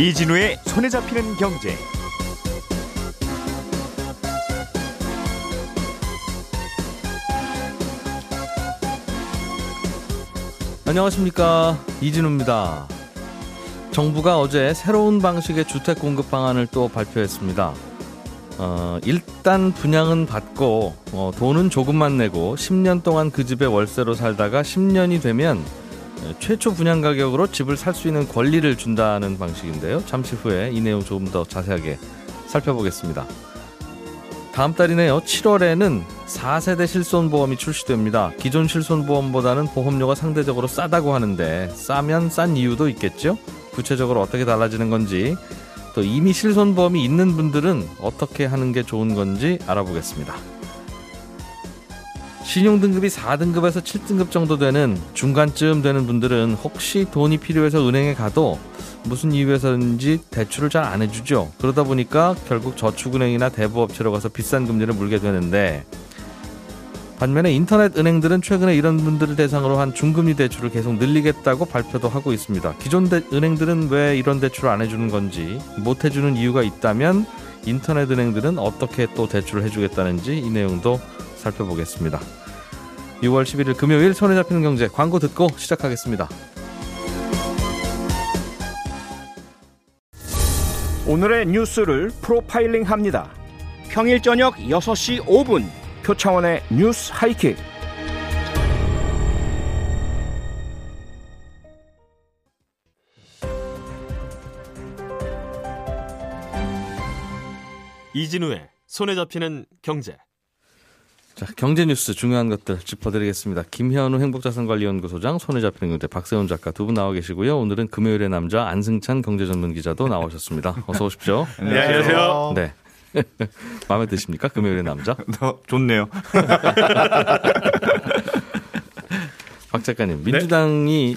이진우의 손에 잡히는 경제. 안녕하십니까 이진우입니다. 정부가 어제 새로운 방식의 주택 공급 방안을 또 발표했습니다. 어, 일단 분양은 받고 어, 돈은 조금만 내고 10년 동안 그 집에 월세로 살다가 10년이 되면 최초 분양 가격으로 집을 살 수 있는 권리를 준다는 방식인데요. 잠시 후에 이 내용 조금 더 자세하게 살펴보겠습니다. 다음 달이네요. 7월에는 4세대 실손보험이 출시됩니다. 기존 실손보험보다는 보험료가 상대적으로 싸다고 하는데 싸면 싼 이유도 있겠죠? 구체적으로 어떻게 달라지는 건지 또 이미 실손보험이 있는 분들은 어떻게 하는 게 좋은 건지 알아보겠습니다. 신용등급이 4등급에서 7등급 정도 되는 중간쯤 되는 분들은 혹시 돈이 필요해서 은행에 가도 무슨 이유에서인지 대출을 잘 안 해주죠. 그러다 보니까 결국 저축은행이나 대부업체로 가서 비싼 금리를 물게 되는데 반면에 인터넷 은행들은 최근에 이런 분들을 대상으로 한 중금리 대출을 계속 늘리겠다고 발표도 하고 있습니다. 기존 대, 은행들은 왜 이런 대출을 안 해주는 건지 못 해주는 이유가 있다면 인터넷 은행들은 어떻게 또 대출을 해주겠다는지 이 내용도 살펴보겠습니다. 6월 11일 금요일 손에 잡히는 경제 광고 듣고 시작하겠습니다. 오늘의 뉴스를 프로파일링 합니다. 평일 저녁 6시 5분 표창원의 뉴스 하이킥. 이진우의 손에 잡히는 경제. 자, 경제 뉴스 중요한 것들 짚어드리겠습니다. 김현우 행복자산관리연구소장, 손에 잡히는 경제 박세훈 작가 두 분 나와 계시고요. 오늘은 금요일의 남자 안승찬 경제전문기자도 나오셨습니다. 어서 오십시오. 네, 안녕하세요. 네. 마음에 드십니까? 금요일의 남자? 어, 좋네요. 박 작가님, 민주당이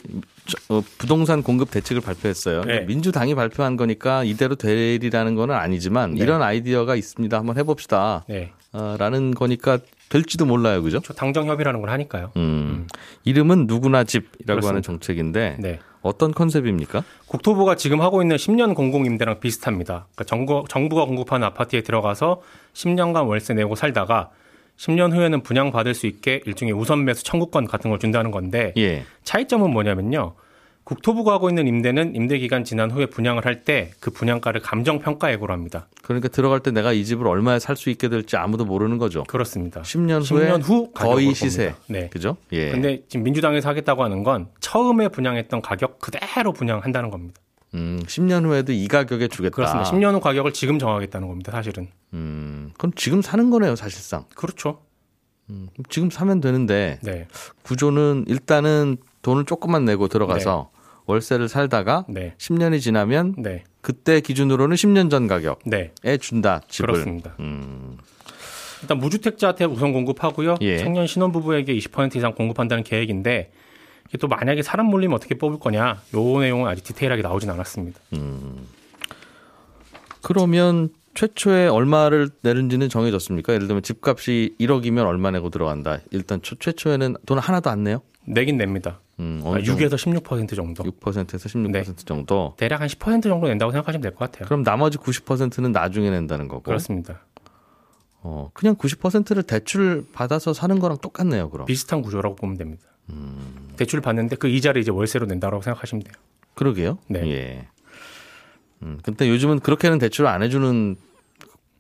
어, 부동산 공급 대책을 발표했어요. 네. 민주당이 발표한 거니까 이대로 되리라는 건 아니지만 네. 이런 아이디어가 있습니다. 한번 해봅시다. 네. 어, 라는 거니까 될지도 몰라요. 그죠? 저 당정 협의라는 걸 하니까요. 음. 이름은 누구나 집이라고 그렇습니다. 하는 정책인데 네. 어떤 컨셉입니까? 국토부가 지금 하고 있는 10년 공공 임대랑 비슷합니다. 그러니까 정부, 정부가 공급하는 아파트에 들어가서 10년간 월세 내고 살다가 10년 후에는 분양받을 수 있게 일종의 우선 매수 청구권 같은 걸 준다는 건데 예. 차이점은 뭐냐면요. 국토부가 하고 있는 임대는 임대 기간 지난 후에 분양을 할 때 그 분양가를 감정 평가액으로 합니다. 그러니까 들어갈 때 내가 이 집을 얼마에 살 수 있게 될지 아무도 모르는 거죠. 그렇습니다. 10년 후에 10년 후 거의. 시세. 네. 그죠? 예. 근데 지금 민주당에서 하겠다고 하는 건 처음에 분양했던 가격 그대로 분양한다는 겁니다. 음, 10년 후에도 이 가격에 주겠다. 그렇습니다. 10년 후 가격을 지금 정하겠다는 겁니다. 사실은. 음, 그럼 지금 사는 거네요, 사실상. 그렇죠. 지금 사면 되는데 네. 구조는 일단은 돈을 조금만 내고 들어가서 월세를 살다가 네. 10년이 지나면 네. 그때 기준으로는 10년 전 가격에 네. 준다 집을. 그렇습니다. 음, 일단 무주택자한테 우선 공급하고요. 예. 청년 신혼부부에게 20% 이상 공급한다는 계획인데 이게 또 만약에 사람 몰리면 어떻게 뽑을 거냐. 요 내용은 아직 디테일하게 나오진 않았습니다. 그러면 최초에 얼마를 내는지는 정해졌습니까? 예를 들면 집값이 1억이면 얼마 내고 들어간다. 일단 초, 최초에는 돈 하나도 안 내요? 내긴 냅니다. 음, 아, 어느 6에서 16% 정도. 6%에서 16% 네. 정도. 대략 한 10% 정도 낸다고 생각하시면 될 것 같아요. 그럼 나머지 90%는 나중에 낸다는 거고. 그렇습니다. 어, 그냥 90%를 대출 받아서 사는 거랑 똑같네요, 그럼. 비슷한 구조라고 보면 됩니다. 대출 받는데 그 이자를 이제 월세로 낸다고 생각하시면 돼요. 그러게요. 네. 예. 음, 근데 요즘은 그렇게는 대출을 안 해주는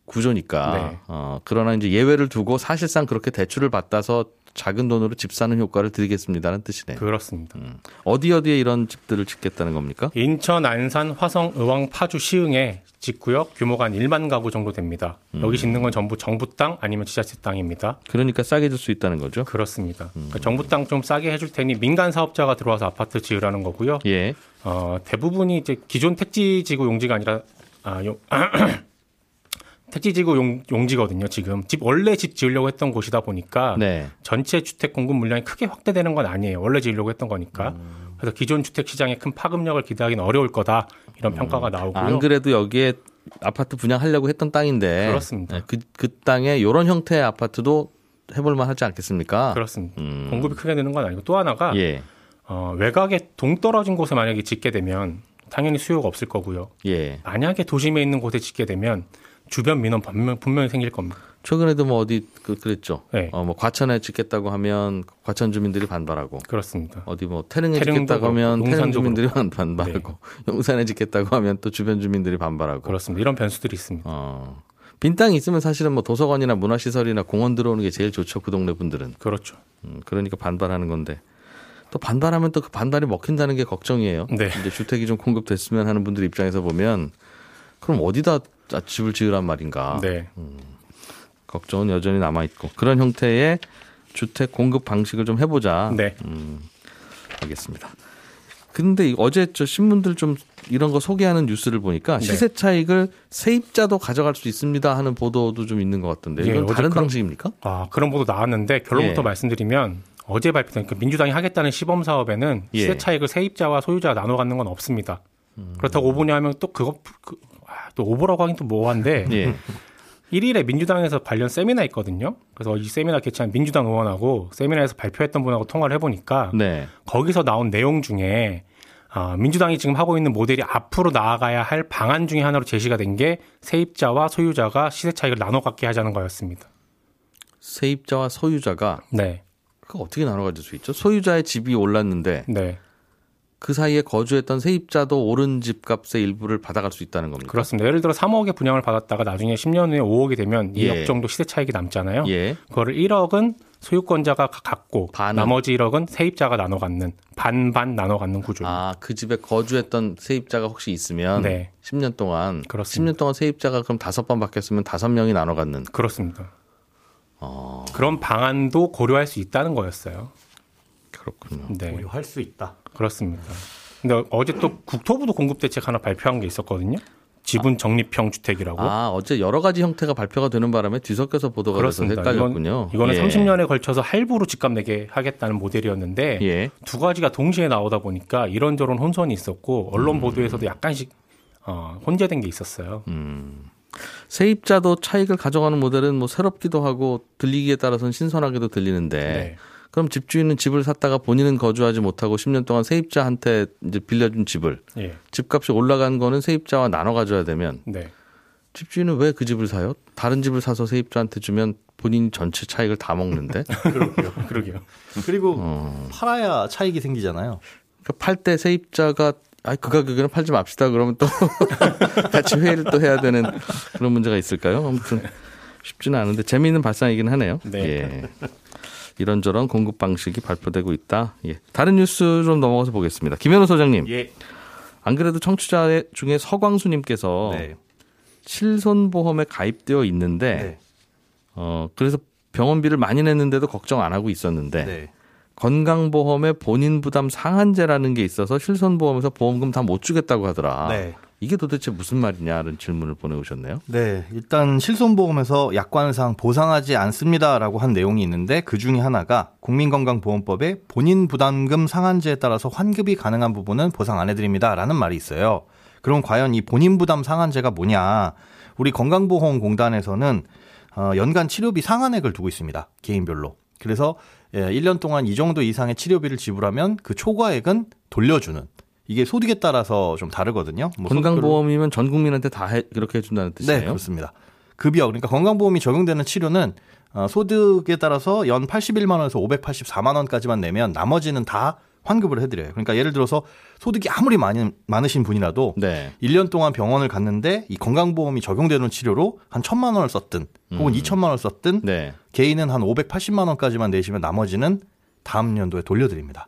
구조니까. 네. 어, 그러나 이제 예외를 두고 사실상 그렇게 대출을 받아서 작은 돈으로 집 사는 효과를 드리겠습니다는 뜻이네요. 그렇습니다. 어디 어디에 이런 집들을 짓겠다는 겁니까? 인천, 안산, 화성, 의왕, 파주, 시흥에 짓고요. 규모가 한 1만 가구 정도 됩니다. 음. 여기 짓는 건 전부 정부 땅 아니면 지자체 땅입니다. 그러니까 싸게 줄 수 있다는 거죠. 그렇습니다. 음. 그러니까 정부 땅 좀 싸게 해줄 테니 민간 사업자가 들어와서 아파트 지으라는 거고요. 예. 어, 대부분이 이제 기존 택지 지구 용지가 아니라 아, 용, 택지지구 용, 용지거든요. 지금 집 원래 집 지으려고 했던 곳이다 보니까 네. 전체 주택 공급 물량이 크게 확대되는 건 아니에요. 원래 지으려고 했던 거니까. 그래서 기존 주택 시장에 큰 파급력을 기대하기는 어려울 거다. 이런 평가가 나오고요. 안 그래도 여기에 아파트 분양하려고 했던 땅인데 그렇습니다. 네, 그, 그 땅에 이런 형태의 아파트도 해볼만 하지 않겠습니까? 그렇습니다. 음. 공급이 크게 느는 건 아니고 또 하나가 예. 어, 외곽에 동떨어진 곳에 만약에 짓게 되면 당연히 수요가 없을 거고요. 예. 만약에 도심에 있는 곳에 짓게 되면 주변 민원 분명, 분명히 생길 겁니다. 최근에도 뭐 어디 그 그랬죠. 네. 어뭐 과천에 짓겠다고 하면 과천 주민들이 반발하고 그렇습니다. 어디 뭐 태릉에 짓겠다고 하면 태릉 주민들이 반발하고 용산에 짓겠다고 하면 또 주변 주민들이 반발하고. 그렇습니다. 이런 변수들이 있습니다. 어. 빈 땅이 있으면 사실은 뭐 도서관이나 문화시설이나 공원 들어오는 게 제일 좋죠. 그 동네 분들은. 그렇죠. 음, 그러니까 반발하는 건데 또 반발하면 또 그 반발이 먹힌다는 게 걱정이에요. 네. 이제 주택이 좀 공급됐으면 하는 분들 입장에서 보면 그럼 어디다 집을 지으란 말인가. 네. 걱정은 여전히 남아 있고 그런 형태의 주택 공급 방식을 좀 해보자. 네. 알겠습니다. 근데 이- 어제 저 신문들 좀 이런 거 소개하는 뉴스를 보니까 네. 시세 차익을 세입자도 가져갈 수 있습니다 하는 보도도 좀 있는 것 같던데 예, 이건 어제 다른 그런- 방식입니까? 아, 그런 보도 나왔는데 결론부터 예. 말씀드리면 어제 발표된 그 민주당이 하겠다는 시범 사업에는 예. 시세 차익을 세입자와 소유자가 나눠 갖는 건 없습니다. 음. 그렇다고 오보냐 하면 또 그거 그, 아, 또 오보라고 하긴 또 뭐한데 예. 1일에 민주당에서 관련 세미나 있거든요. 그래서 이 세미나 개최한 민주당 의원하고 세미나에서 발표했던 분하고 통화를 해보니까 네. 거기서 나온 내용 중에 아, 민주당이 지금 하고 있는 모델이 앞으로 나아가야 할 방안 중에 하나로 제시가 된 게 세입자와 소유자가 시세 차익을 나눠 갖게 하자는 거였습니다. 세입자와 소유자가 네, 그 어떻게 나눠 가질 수 있죠? 소유자의 집이 올랐는데 네, 그 사이에 거주했던 세입자도 오른 집값의 일부를 받아갈 수 있다는 겁니까? 그렇습니다. 예를 들어 3억의 분양을 받았다가 나중에 10년 후에 5억이 되면 예. 2억 정도 시세 차익이 남잖아요. 예. 그거를 1억은 소유권자가 가- 갖고 반은? 나머지 1억은 세입자가 나눠 갖는 반반 나눠 갖는 구조입니다. 아, 그 집에 거주했던 세입자가 혹시 있으면 네. 10년 동안 그렇습니다. 10년 동안 세입자가 그럼 다섯 번 바뀌었으면 다섯 명이 나눠 갖는 그렇습니다. 어, 그런 방안도 고려할 수 있다는 거였어요. 그렇군요. 네. 고려할 수 있다. 그렇습니다. 근데 어제 또 국토부도 공급 대책 하나 발표한 게 있었거든요. 지분 적립형 주택이라고. 아, 어제 여러 가지 형태가 발표가 되는 바람에 뒤섞여서 보도가 돼서 그렇습니다. 헷갈렸군요. 이건, 이거는 예. 30년에 걸쳐서 할부로 집값 내게 하겠다는 모델이었는데 예. 두 가지가 동시에 나오다 보니까 이런저런 혼선이 있었고 음. 언론 보도에서도 약간씩 어, 혼재된 게 있었어요. 음. 세입자도 차익을 가져가는 모델은 뭐 새롭기도 하고 들리기에 따라서는 신선하게도 들리는데 네. 그럼 집주인은 집을 샀다가 본인은 거주하지 못하고 10년 동안 세입자한테 이제 빌려준 집을 예. 집값이 올라간 거는 세입자와 나눠 가져야 되면 네. 집주인은 왜 그 집을 사요? 다른 집을 사서 세입자한테 주면 본인이 전체 차익을 다 먹는데 그러게요. 그러게요. 그리고 어. 팔아야 차익이 생기잖아요. 그러니까 팔때 세입자가 아이 그 가격에는 팔지 맙시다 그러면 또 같이 회의를 또 해야 되는 그런 문제가 있을까요? 아무튼 쉽지는 않은데 재미있는 발상이긴 하네요. 네. 예. 이런저런 공급 방식이 발표되고 있다. 예. 다른 뉴스 좀 넘어가서 보겠습니다. 김현우 소장님. 예. 안 그래도 청취자 중에 서광수님께서 네. 실손보험에 가입되어 있는데 네. 어 그래서 병원비를 많이 냈는데도 걱정 안 하고 있었는데 네. 건강보험에 본인 부담 상한제라는 게 있어서 실손보험에서 보험금 다 못 주겠다고 하더라. 네. 이게 도대체 무슨 말이냐는 질문을 보내오셨네요. 네, 일단 실손보험에서 약관상 보상하지 않습니다라고 한 내용이 있는데 그 중에 하나가 국민건강보험법에 본인 부담금 상한제에 따라서 환급이 가능한 부분은 보상 안 해드립니다라는 말이 있어요. 그럼 과연 이 본인 부담 상한제가 뭐냐? 우리 건강보험공단에서는 어, 연간 치료비 상한액을 두고 있습니다. 개인별로. 그래서 예, 1년 동안 이 정도 이상의 치료비를 지불하면 그 초과액은 돌려주는. 이게 소득에 따라서 좀 다르거든요. 뭐 건강보험이면 전 국민한테 다 해, 그렇게 해준다는 뜻이에요. 네, 그렇습니다. 급여 그러니까 건강보험이 적용되는 치료는 어, 소득에 따라서 연 81만 원에서 584만 원까지만 내면 나머지는 다 환급을 해드려요. 그러니까 예를 들어서 소득이 아무리 많이, 많으신 분이라도 네. 1년 동안 병원을 갔는데 이 건강보험이 적용되는 치료로 한 1천만 원을 썼든 혹은 2천만 원을 썼든 네. 개인은 한 580만 원까지만 내시면 나머지는 다음 연도에 돌려드립니다.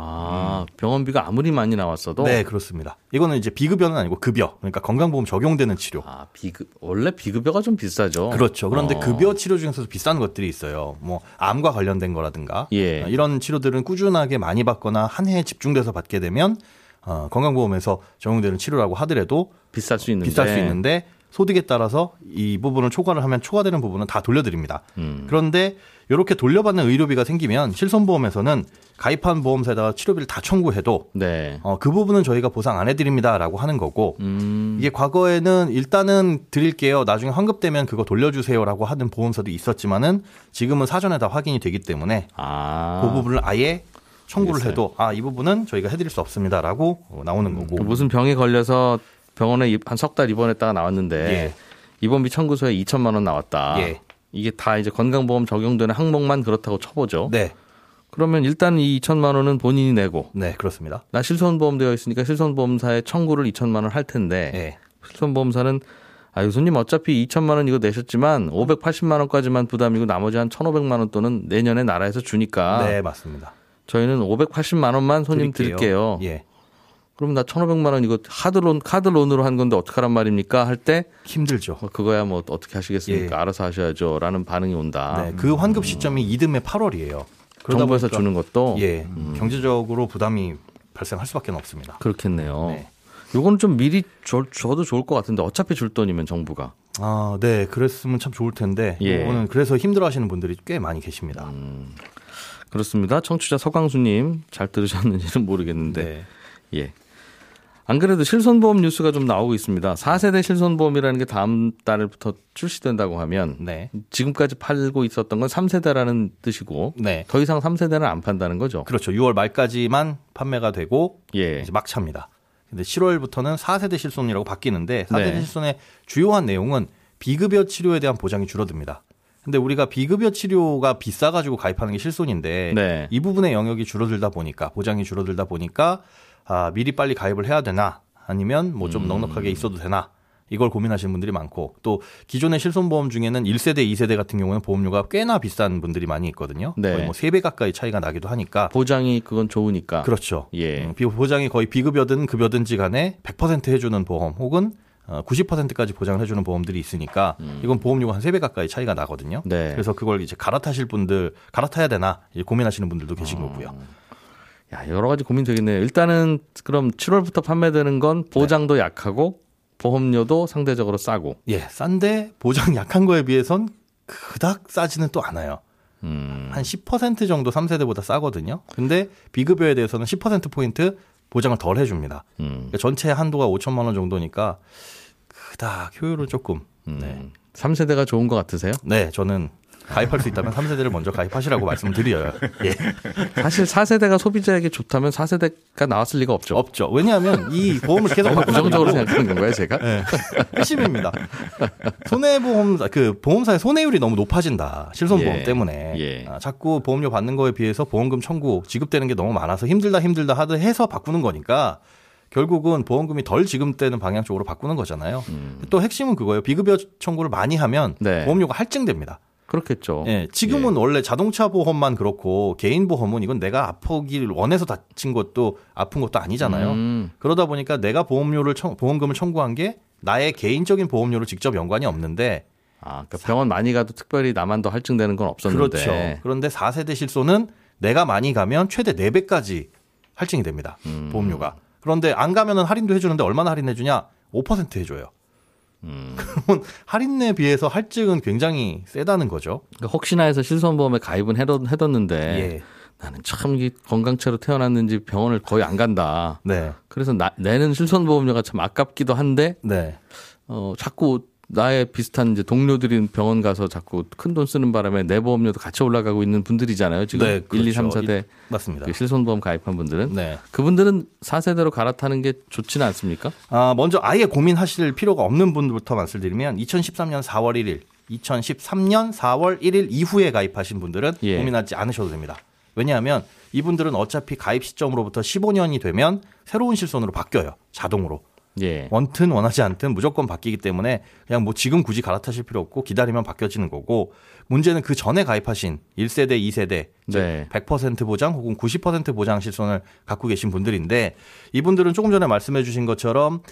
아, 병원비가 아무리 많이 나왔어도 네, 그렇습니다. 이거는 이제 비급여는 아니고 급여. 그러니까 건강보험 적용되는 치료. 아, 비급 원래 비급여가 좀 비싸죠. 그렇죠. 그런데 어. 급여 치료 중에서도 비싼 것들이 있어요. 뭐 암과 관련된 거라든가 예. 어, 이런 치료들은 꾸준하게 많이 받거나 한 해에 집중돼서 받게 되면 어, 건강보험에서 적용되는 치료라고 하더라도 비쌀 수 있는데 비쌀 수 있는데 소득에 따라서 이 부분을 초과를 하면 초과되는 부분은 다 돌려드립니다. 음. 그런데 이렇게 돌려받는 의료비가 생기면 실손보험에서는 가입한 보험사에다가 치료비를 다 청구해도 네. 어, 그 부분은 저희가 보상 안 해드립니다라고 하는 거고 음. 이게 과거에는 일단은 드릴게요. 나중에 환급되면 그거 돌려주세요라고 하는 보험사도 있었지만은 지금은 사전에 다 확인이 되기 때문에 아. 그 부분을 아예 청구를 알겠어요. 해도 아 이 부분은 저희가 해드릴 수 없습니다라고 어, 나오는 거고 무슨 병에 걸려서 병원에 한 석 달 입원했다가 나왔는데 예. 입원비 청구서에 2천만 원 나왔다. 예. 이게 다 이제 건강보험 적용되는 항목만 그렇다고 쳐보죠. 네, 그러면 일단 이 2천만 원은 본인이 내고 네 그렇습니다. 나 실손보험 되어 있으니까 실손보험사에 청구를 2천만 원 할 텐데 예. 실손보험사는 아 교수님 어차피 2천만 원 이거 내셨지만 580만 원까지만 부담이고 나머지 한 1,500만 원 또는 내년에 나라에서 주니까 네 맞습니다. 저희는 580만 원만 손님 드릴게요. 예. 그럼 나 1,500만 원 이거 카드론 카드론으로 한 건데 어떡하란 말입니까? 할 때 힘들죠. 어, 그거야 뭐 어떻게 하시겠습니까? 예. 알아서 하셔야죠라는 반응이 온다. 네, 그 환급 시점이 이듬해 8월이에요. 정부에서 주는 것도 예, 음. 경제적으로 부담이 발생할 수밖에 없습니다. 그렇겠네요. 네. 요거는 좀 미리 줘, 줘도 좋을 것 같은데 어차피 줄 돈이면 정부가 아, 네, 그랬으면 참 좋을 텐데 예. 이거는 그래서 힘들어 하시는 분들이 꽤 많이 계십니다. 음. 그렇습니다. 청취자 서강수 님 잘 들으셨는지는 모르겠는데 네, 예. 안 그래도 실손보험 뉴스가 좀 나오고 있습니다. 4세대 실손보험이라는 게 다음 달부터 출시된다고 하면 네, 지금까지 팔고 있었던 건 3세대라는 뜻이고 네, 더 이상 3세대는 안 판다는 거죠. 그렇죠. 6월 말까지만 판매가 되고 예. 이제 막차입니다. 근데 7월부터는 4세대 실손이라고 바뀌는데 4세대 네. 실손의 주요한 내용은 비급여 치료에 대한 보장이 줄어듭니다. 근데 우리가 비급여 치료가 비싸가지고 가입하는 게 실손인데 네. 이 부분의 영역이 줄어들다 보니까 보장이 줄어들다 보니까 아, 미리 빨리 가입을 해야 되나 아니면 뭐 음. 좀 넉넉하게 있어도 되나 이걸 고민하시는 분들이 많고 또 기존의 실손보험 중에는 1세대, 2세대 같은 경우는 보험료가 꽤나 비싼 분들이 많이 있거든요. 네. 거의 뭐 3배 가까이 차이가 나기도 하니까 보장이 그건 좋으니까. 그렇죠. 예. 음, 비- 보장이 거의 비급여든 급여든지 간에 100% 해주는 보험 혹은 어, 90%까지 보장을 해주는 보험들이 있으니까 이건 보험료가 한 3배 가까이 차이가 나거든요. 음. 네. 그래서 그걸 이제 갈아타실 분들, 갈아타야 되나 이제 고민하시는 분들도 계신 거고요. 야, 여러 가지 고민 되겠네요. 일단은 그럼 7월부터 판매되는 건 보장도 네. 약하고 보험료도 상대적으로 싸고. 예, 싼데 보장 약한 거에 비해선 그닥 싸지는 또 않아요. 음. 한10% 정도 3세대보다 싸거든요. 근데 비급여에 대해서는 10%포인트 보장을 덜 해줍니다. 음. 그러니까 전체 한도가 5천만 원 정도니까 그닥 효율은 조금. 네. 음. 3세대가 좋은 것 같으세요? 네, 저는 가입할 수 있다면 3세대를 먼저 가입하시라고 말씀드려요. 예. 사실 4세대가 소비자에게 좋다면 4세대가 나왔을 리가 없죠. 없죠. 왜냐하면 이 보험을 계속 부정적으로 생각하는 건가요, 제가? 네. 핵심입니다. 손해보험사, 그 보험사의 손해율이 너무 높아진다. 실손보험 예. 때문에. 예. 아, 자꾸 보험료 받는 거에 비해서 보험금 청구, 지급되는 게 너무 많아서 힘들다 힘들다 하다 해서 바꾸는 거니까 결국은 보험금이 덜 지급되는 방향 쪽으로 바꾸는 거잖아요. 또 핵심은 그거예요. 비급여 청구를 많이 하면 음. 네. 보험료가 할증됩니다. 그렇겠죠. 예, 지금은 원래 자동차 보험만 그렇고 개인 보험은 이건 내가 아프기를 원해서 다친 것도 아픈 것도 아니잖아요. 음. 그러다 보니까 내가 보험료를 청, 보험금을 청구한 게 나의 개인적인 보험료로 직접 연관이 없는데 아, 그러니까 병원 많이 가도 특별히 나만 더 할증되는 건 없었는데. 그렇죠. 그런데 4세대 실손은 내가 많이 가면 최대 4배까지 할증이 됩니다. 음. 보험료가. 그런데 안 가면은 할인도 해주는데 얼마나 할인해 주냐? 5% 해줘요. 음. 그러면 할인에 비해서 할증은 굉장히 세다는 거죠. 그러니까 혹시나 해서 실손보험에 가입은 해뒀, 해뒀는데 예. 나는 참이 건강체로 태어났는지 병원을 거의 안 간다. 네. 그래서 나, 내는 실손보험료가 참 아깝기도 한데 네. 어, 자꾸 나의 비슷한 이제 동료들이 병원 가서 자꾸 큰 돈 쓰는 바람에 내 보험료도 같이 올라가고 있는 분들이잖아요. 지금 네, 1, 2, 3, 그렇죠. 4대 맞습니다. 그 실손보험 가입한 분들은 네. 그분들은 4세대로 갈아타는 게 좋지는 않습니까? 아, 먼저 아예 고민하실 필요가 없는 분들부터 말씀드리면 2013년 4월 1일, 2013년 4월 1일 이후에 가입하신 분들은 예. 고민하지 않으셔도 됩니다. 왜냐하면 이분들은 어차피 가입 시점으로부터 15년이 되면 새로운 실손으로 바뀌어요. 자동으로. 예. 원튼 원하지 않든 무조건 바뀌기 때문에 그냥 뭐 지금 굳이 갈아타실 필요 없고 기다리면 바뀌어지는 거고 문제는 그 전에 가입하신 1세대, 2세대 네. 100% 보장 혹은 90% 보장 실손을 갖고 계신 분들인데 이분들은 조금 전에 말씀해 주신 것처럼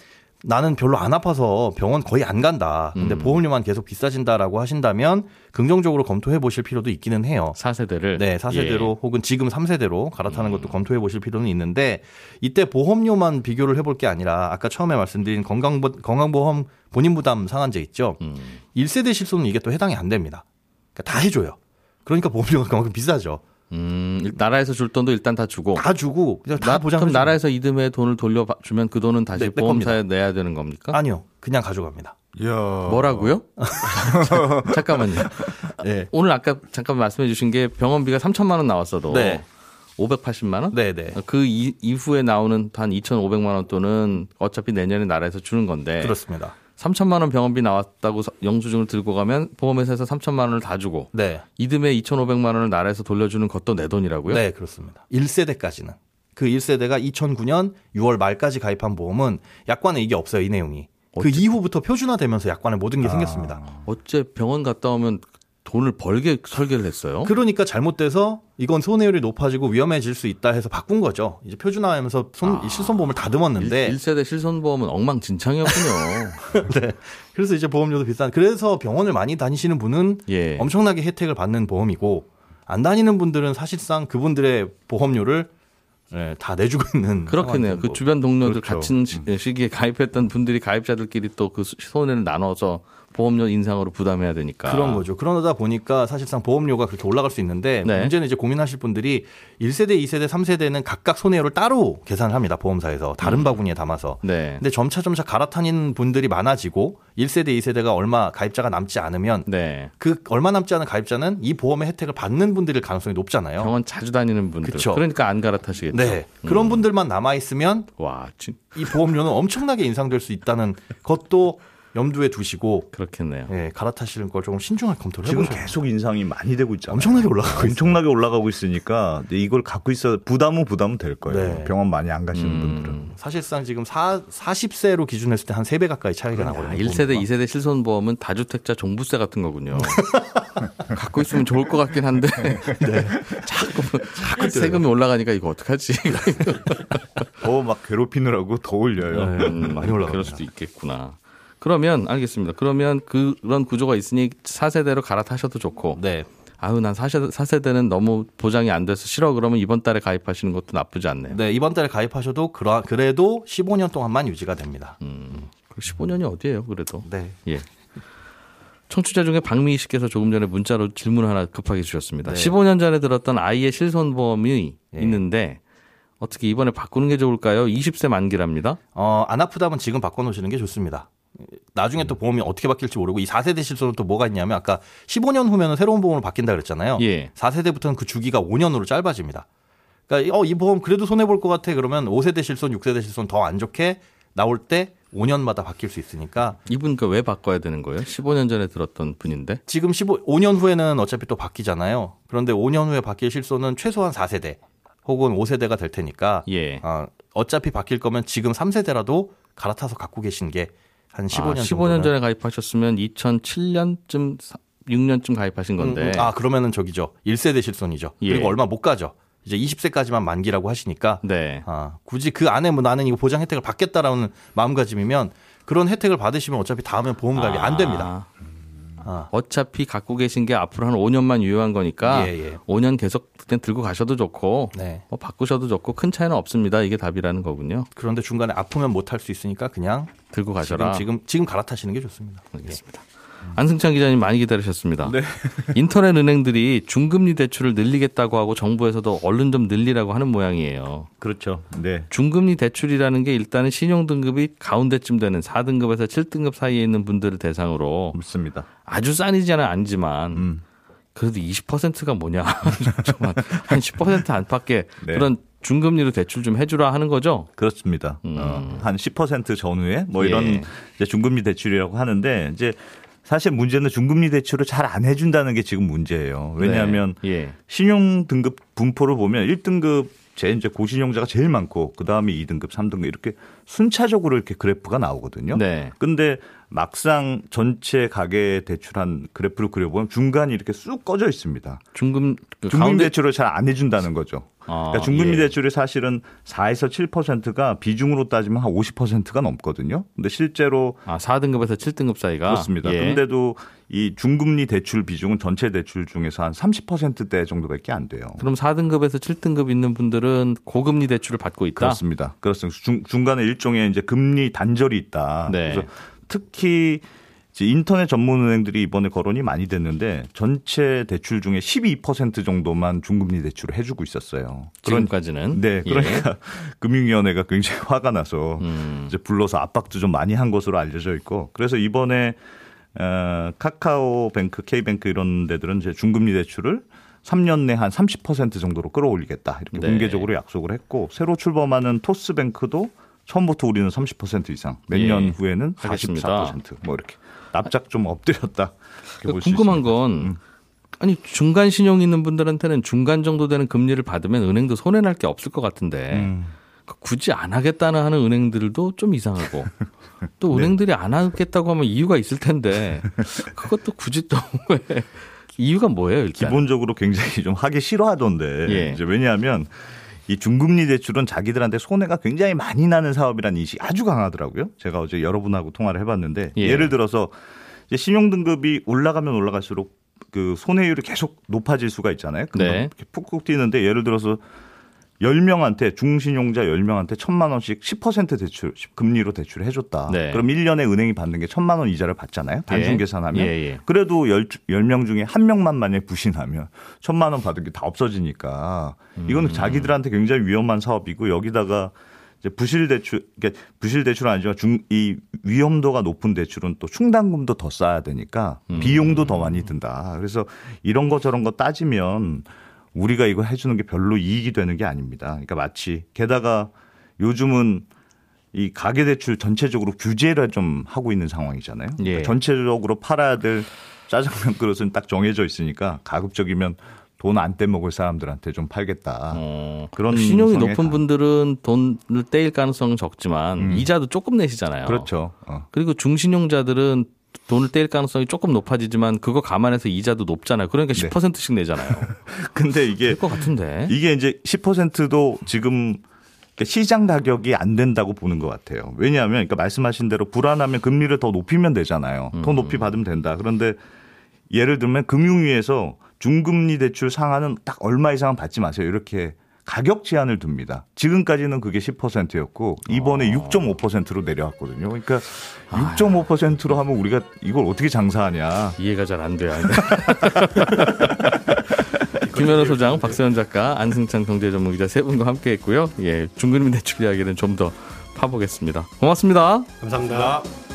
나는 별로 안 아파서 병원 거의 안 간다. 근데 음. 보험료만 계속 비싸진다라고 하신다면 긍정적으로 검토해 보실 필요도 있기는 해요. 4세대를 네, 4세대로 예. 혹은 지금 3세대로 갈아타는 음. 것도 검토해 보실 필요는 있는데 이때 보험료만 비교를 해볼 게 아니라 아까 처음에 말씀드린 건강보, 건강보험 본인 부담 상한제 있죠. 음. 1세대 실손은 이게 또 해당이 안 됩니다. 그러니까 다 해줘요. 그러니까 보험료가 그만큼 비싸죠. 음, 일- 나라에서 줄 돈도 일단 다 주고 다 주고 그냥 다 나- 보장. 그럼 나라에서 이듬해 돈을 돌려주면 그 돈은 다시 네, 내 보험사에 내야 되는 겁니까? 아니요, 그냥 가져갑니다. 뭐라고요? 잠깐만요. 네. 오늘 아까 잠깐 말씀해 주신 게 병원비가 3천만 원 나왔어도 네. 580만 원? 네네. 그 이, 이후에 나오는 한 2,500만 원 돈은 어차피 내년에 나라에서 주는 건데 그렇습니다. 3천만 원 병원비 나왔다고 서- 영수증을 들고 가면 보험회사에서 3천만 원을 다 주고 네. 이듬해 2,500만 원을 나라에서 돌려주는 것도 내 돈이라고요? 네, 그렇습니다. 1세대까지는. 그 1세대가 2009년 6월 말까지 가입한 보험은 약관에 이게 없어요, 이 내용이. 그 이후부터 표준화되면서 약관에 모든 게 생겼습니다. 어째 병원 갔다 오면 돈을 벌게 설계를 했어요? 그러니까 잘못돼서 이건 손해율이 높아지고 위험해질 수 있다 해서 바꾼 거죠. 이제 표준화하면서 손, 이 실손보험을 다듬었는데 1, 세대 실손보험은 엉망진창이었군요. 네. 그래서 이제 보험료도 비싼. 그래서 병원을 많이 다니시는 분은 예. 엄청나게 혜택을 받는 보험이고 안 다니는 분들은 사실상 그분들의 보험료를 예, 다 내주고 있는 그렇겠네요. 그된 주변 동료들 그렇죠. 같은 시- 시기에 가입했던 분들이 가입자들끼리 또 그 손해를 나눠서 보험료 인상으로 부담해야 되니까. 그런 거죠. 그러다 보니까 사실상 보험료가 그렇게 올라갈 수 있는데 네. 문제는 이제 고민하실 분들이 1세대, 2세대, 3세대는 각각 손해율을 따로 계산을 합니다. 보험사에서 음. 다른 바구니에 담아서. 네. 근데 점차 점차 갈아타니는 분들이 많아지고 1세대, 2세대가 얼마 가입자가 남지 않으면 네. 그 얼마 남지 않은 가입자는 이 보험의 혜택을 받는 분들일 가능성이 높잖아요. 병원 자주 다니는 분들. 그쵸. 그러니까 안 갈아타시겠죠. 네. 그런 분들만 남아 있으면 와, 진, 이 보험료는 엄청나게 인상될 수 있다는 것도 염두에 두시고 그렇겠네요. 예, 갈아타시는 걸 조금 신중하게 검토를 지금 해보셔야 계속 인상이 많이 되고 있잖아요. 엄청나게 올라가고. 엄청나게 올라가고 있으니까 이걸 갖고 있어 부담은 부담은 될 거예요. 네. 병원 많이 안 가시는 음. 분들은. 사실상 지금 4, 40세로 기준했을 때 한 3배 가까이 차이가 나거든요. 아, 1세대, 2세대 실손보험은 다주택자 종부세 같은 거군요. 갖고 있으면 좋을 것 같긴 한데 자꾸 자꾸 세금이 올라가니까 이거 어떡하지? 더 막 괴롭히느라고 더 올려요. 음, 많이 올라갑니다. 그럴 수도 있겠구나. 그러면 알겠습니다. 그러면 그런 구조가 있으니 4세대로 갈아타셔도 좋고 네. 아유 난 4세대, 4세대는 너무 보장이 안 돼서 싫어 그러면 이번 달에 가입하시는 것도 나쁘지 않네요. 네, 이번 달에 가입하셔도 그러, 그래도 15년 동안만 유지가 됩니다. 음, 15년이 어디예요 그래도. 네. 예. 청취자 중에 박미희 씨께서 조금 전에 문자로 질문 하나 급하게 주셨습니다. 네. 15년 전에 들었던 아이의 실손보험이 예. 있는데 어떻게 이번에 바꾸는 게 좋을까요? 20세 만기랍니다. 어, 안 아프다면 지금 바꿔 놓으시는 게 좋습니다. 나중에 또 보험이 어떻게 바뀔지 모르고 이 4세대 실손은 또 뭐가 있냐면 아까 15년 후면 새로운 보험으로 바뀐다 그랬잖아요. 예. 4세대부터는 그 주기가 5년으로 짧아집니다. 그러니까 어, 이 보험 그래도 손해 볼 것 같아 그러면 5세대 실손, 6세대 실손 더 안 좋게 나올 때 5년마다 바뀔 수 있으니까 이분 그왜 바꿔야 되는 거예요? 15년 전에 들었던 분인데. 지금 15, 5년 후에는 어차피 또 바뀌잖아요. 그런데 5년 후에 바뀔 실손은 최소한 4세대 혹은 5세대가 될 테니까 예. 어, 어차피 바뀔 거면 지금 3세대라도 갈아타서 갖고 계신 게 한 15년 아, 15년 정도는 전에 가입하셨으면 2007년쯤 6년쯤 가입하신 건데. 음, 음. 아 그러면은 저기죠 1세대 실손이죠. 예. 그리고 얼마 못 가죠. 이제 20세까지만 만기라고 하시니까 네. 아, 굳이 그 안에 뭐 나는 이거 보장 혜택을 받겠다라는 마음가짐이면 그런 혜택을 받으시면 어차피 다음엔 보험 가입이 안 됩니다. 아. 어차피 갖고 계신 게 앞으로 한 5년만 유효한 거니까 예, 예. 5년 계속 그냥 들고 가셔도 좋고 네. 뭐 바꾸셔도 좋고 큰 차이는 없습니다. 이게 답이라는 거군요. 그런데 중간에 아프면 못 할 수 있으니까 그냥 들고 지금 가셔라. 지금 지금 갈아타시는 게 좋습니다. 알겠습니다. 안승찬 기자님 많이 기다리셨습니다. 인터넷 은행들이 중금리 대출을 늘리겠다고 하고 정부에서도 얼른 좀 늘리라고 하는 모양이에요. 그렇죠. 네. 중금리 대출이라는 게 일단은 신용 등급이 가운데쯤 되는 4등급에서 7등급 사이에 있는 분들을 대상으로 맞습니다. 아주 싼이지는 아니지만 음. 그래도 20%가 뭐냐. 한 10% 안팎의 네. 그런 중금리로 대출 좀 해주라 하는 거죠. 그렇습니다. 음. 어, 한10% 전후에 뭐 예. 이런 이제 중금리 대출이라고 하는데 이제 사실 문제는 중금리 대출을 잘 안 해준다는 게 지금 문제예요. 왜냐하면 네. 예. 신용 등급 분포를 보면 1등급 제 이제 고신용자가 제일 많고 그 다음에 2등급, 3등급 이렇게 순차적으로 이렇게 그래프가 나오거든요. 네. 근데 막상 전체 가계 대출한 그래프를 그려보면 중간이 이렇게 쑥 꺼져 있습니다. 중금 그 중금리 가운데 대출을 잘 안 해준다는 거죠. 아, 그러니까 중금리 예. 대출이 사실은 4에서 7%가 비중으로 따지면 한 50%가 넘거든요. 근데 실제로 아 4등급에서 7등급 사이가 그렇습니다. 예. 근데도 이 중금리 대출 비중은 전체 대출 중에서 한 30%대 정도밖에 안 돼요. 그럼 4등급에서 7등급 있는 분들은 고금리 대출을 받고 있다. 그렇습니다. 그렇습니다. 중, 중간에 일종의 이제 금리 단절이 있다. 네. 그래서 특히 이제 인터넷 전문 은행들이 이번에 거론이 많이 됐는데 전체 대출 중에 12% 정도만 중금리 대출을 해주고 있었어요. 지금까지는 네, 예. 그러니까 금융위원회가 굉장히 화가 나서 음. 이제 불러서 압박도 좀 많이 한 것으로 알려져 있고 그래서 이번에 어, 카카오뱅크, K뱅크 이런 데들은 이제 중금리 대출을 3년 내 한 30% 정도로 끌어올리겠다 이렇게 네. 공개적으로 약속을 했고 새로 출범하는 토스뱅크도 처음부터 우리는 30% 이상 몇 예. 년 후에는 하겠습니다. 44%뭐 이렇게 납작 좀 엎드렸다. 볼수 궁금한. 건 음. 아니 중간 신용 있는 분들한테는 중간 정도 되는 금리를 받으면 은행도 손해 날 게 없을 것 같은데 음. 굳이 안 하겠다는 하는 은행들도 좀 이상하고 또 네. 은행들이 안 하겠다고 하면 이유가 있을 텐데 그것도 굳이 또 왜 이유가 뭐예요 일단? 기본적으로 굉장히 좀 하기 싫어하던데 예. 이제 왜냐하면 이 중금리 대출은 자기들한테 손해가 굉장히 많이 나는 사업이라는 인식이 아주 강하더라고요. 제가 어제 여러분하고 통화를 해봤는데 예. 예. 를 들어서 이제 신용 등급이 올라가면 올라갈수록 그 손해율이 계속 높아질 수가 있잖아요. 네. 푹푹 뛰는데 예를 들어서 10명한테 중신용자 10명한테 천만 원씩 10% 대출 금리로 대출을 해줬다. 네. 그럼 1년에 은행이 받는 게 천만 원 이자를 받잖아요. 단순 예. 계산하면. 예, 예. 그래도 10, 10명 중에 한 명만 만약에 부신하면 천만 원 받은 게 다 없어지니까 음. 이거는 자기들한테 굉장히 위험한 사업이고 여기다가 이제 부실 대출, 그러니까 부실 대출은 아니지만 중, 이 위험도가 높은 대출은 또 충당금도 더 쌓아야 되니까 음. 비용도 더 많이 든다. 그래서 이런 거 저런 거 따지면 우리가 이거 해주는 게 별로 이익이 되는 게 아닙니다. 그러니까 마치 게다가 요즘은 이 가계대출 전체적으로 규제를 좀 하고 있는 상황이잖아요. 예. 그러니까 전체적으로 팔아야 될 짜장면 그릇은 딱 정해져 있으니까 가급적이면 돈 안 떼먹을 사람들한테 좀 팔겠다. 어, 그런 신용이 높은 가- 분들은 돈을 떼일 가능성은 적지만 음. 이자도 조금 내시잖아요. 그렇죠. 어. 그리고 중신용자들은 돈을 떼일 가능성이 조금 높아지지만 그거 감안해서 이자도 높잖아요. 그러니까 네. 10%씩 내잖아요. 근데 이게 될 것 같은데. 이게 이제 10%도 지금 그러니까 시장 가격이 안 된다고 보는 것 같아요. 왜냐하면 그러니까 말씀하신 대로 불안하면 금리를 더 높이면 되잖아요. 더 높이 받으면 된다. 그런데 예를 들면 금융위에서 중금리 대출 상한은 딱 얼마 이상은 받지 마세요. 이렇게 가격 제한을 둡니다. 지금까지는 그게 10%였고 이번에 6.5%로 내려왔거든요. 그러니까 6.5%로 하면 우리가 이걸 어떻게 장사하냐. 이해가 잘 안 돼요. 김현우 소장, 박세현 작가, 안승찬 경제전문기자 세 분과 함께했고요. 예, 중금리 대출 이야기는 좀 더 파보겠습니다. 고맙습니다. 감사합니다.